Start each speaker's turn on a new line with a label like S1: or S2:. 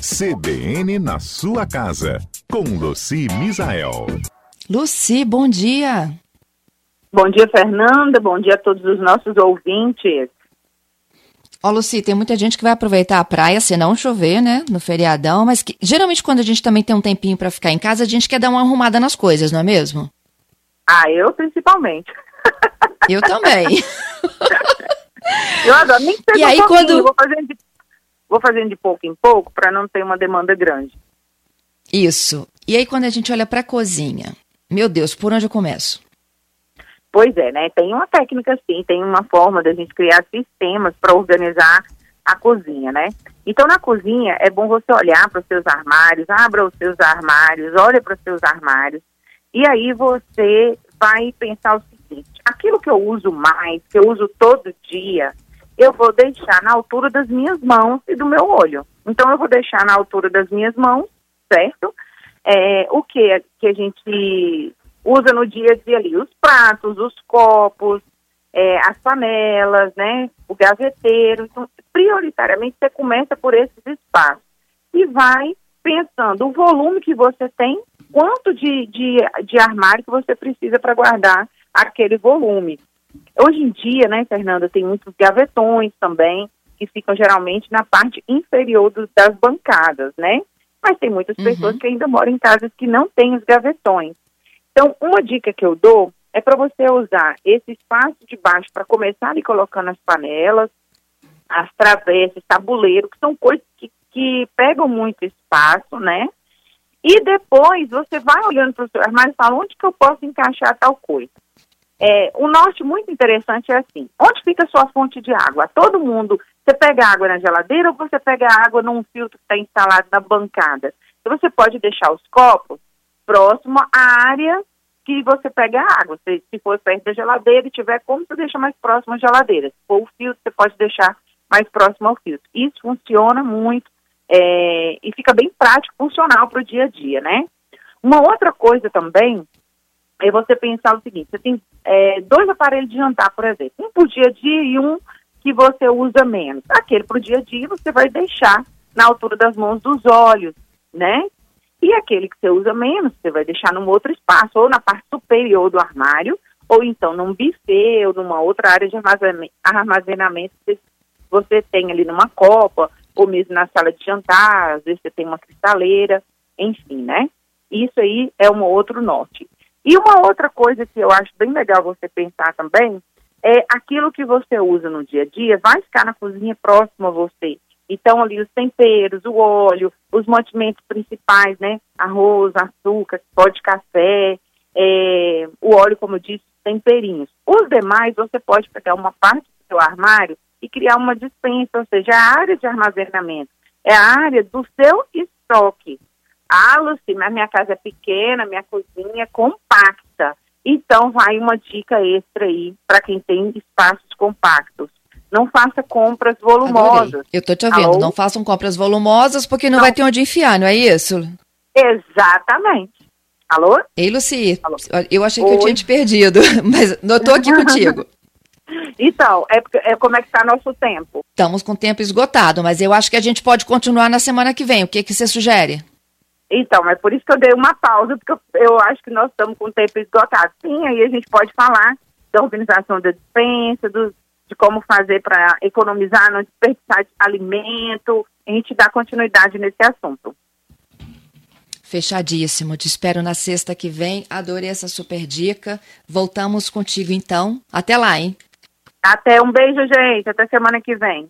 S1: CBN na sua casa, com Luci Misael.
S2: Luci, bom dia.
S3: Bom dia, Fernanda. Bom dia a todos os nossos ouvintes.
S2: Ó, Luci, tem muita gente que vai aproveitar a praia se não chover, né? No feriadão, mas que, geralmente quando a gente também tem um tempinho para ficar em casa, a gente quer dar uma arrumada nas coisas, não é mesmo?
S3: Ah, eu principalmente.
S2: Eu também.
S3: eu adoro, nem que seja
S2: E aí,
S3: um
S2: quando-
S3: vou fazendo de, vou fazendo de pouco em pouco para não ter uma demanda grande.
S2: Isso. E aí quando a gente olha pra cozinha, meu Deus, por onde eu começo?
S3: Pois é, né? Tem uma técnica sim, tem uma forma da gente criar sistemas para organizar a cozinha, né? Então, na cozinha, é bom você olhar para os seus armários, abra os seus armários, olha para os seus armários, e aí você vai pensar o seguinte: aquilo que eu uso mais, que eu uso todo dia, eu vou deixar na altura das minhas mãos e do meu olho. Então, eu vou deixar na altura das minhas mãos, certo? É, o que que a gente usa no dia a dia ali? Os pratos, os copos, é, as panelas, né? O gaveteiro. Então, prioritariamente, você começa por esses espaços e vai pensando o volume que você tem, quanto de, de, de armário que você precisa para guardar aquele volume. Hoje em dia, né, Fernanda, tem muitos gavetões também, que ficam geralmente na parte inferior das bancadas, né? Mas tem muitas
S2: Uhum.
S3: pessoas que ainda moram em casas que não têm os gavetões. Então, uma dica que eu dou é para você usar esse espaço de baixo para começar ali colocando as panelas, as travessas, tabuleiro, que são coisas que, que pegam muito espaço, né? E depois você vai olhando para o seu armário e fala onde que eu posso encaixar tal coisa. É, um norte muito interessante é assim, onde fica a sua fonte de água? Todo mundo, você pega água na geladeira ou você pega água num filtro que está instalado na bancada? Então você pode deixar os copos próximo à área que você pega a água. Se, se for perto da geladeira e tiver como, você deixa mais próximo à geladeira. Se for o filtro, você pode deixar mais próximo ao filtro. Isso funciona muito é, e fica bem prático, funcional para o dia a dia, né? Uma outra coisa também é você pensar o seguinte: você tem é, dois aparelhos de jantar, por exemplo, um o dia a dia e um que você usa menos. Aquele para o dia a dia você vai deixar na altura das mãos dos olhos, né? E aquele que você usa menos, você vai deixar num outro espaço, ou na parte superior do armário, ou então num buffet, ou numa outra área de armazena- armazenamento que você tem ali numa copa, ou mesmo na sala de jantar, às vezes você tem uma cristaleira, enfim, né? Isso aí é um outro norte. E uma outra coisa que eu acho bem legal você pensar também é aquilo que você usa no dia a dia vai ficar na cozinha próximo a você. Então, ali os temperos, o óleo, os mantimentos principais, né? Arroz, açúcar, pó de café, é, o óleo, como eu disse, temperinhos. Os demais, você pode pegar uma parte do seu armário e criar uma dispensa, ou seja, a área de armazenamento. É a área do seu estoque. Ah, Luci, mas minha casa é pequena, minha cozinha é compacta. Então, vai uma dica extra aí para quem tem espaços compactos. Não faça compras volumosas.
S2: Adorei. Eu tô te ouvindo.
S3: Alô?
S2: Não façam compras volumosas porque não,
S3: Não.
S2: vai ter onde enfiar, não é isso?
S3: Exatamente. Alô?
S2: Ei, Luci,
S3: Alô?
S2: eu achei que eu
S3: Oi.
S2: tinha te perdido, mas eu tô aqui contigo.
S3: Então, é, é como é que está nosso tempo.
S2: Estamos com o tempo esgotado, mas eu acho que a gente pode continuar na semana que vem. O que, que você sugere?
S3: Então, é por isso que eu dei uma pausa, porque eu, eu acho que nós estamos com o tempo esgotado. Sim, aí a gente pode falar da organização da dispensa, do- de como fazer para economizar, não desperdiçar de alimento. A gente dá continuidade nesse assunto.
S2: Fechadíssimo. Te espero na sexta que vem. Adorei essa super dica. Voltamos contigo então. Até lá, hein?
S3: Até um beijo, gente. Até semana que vem.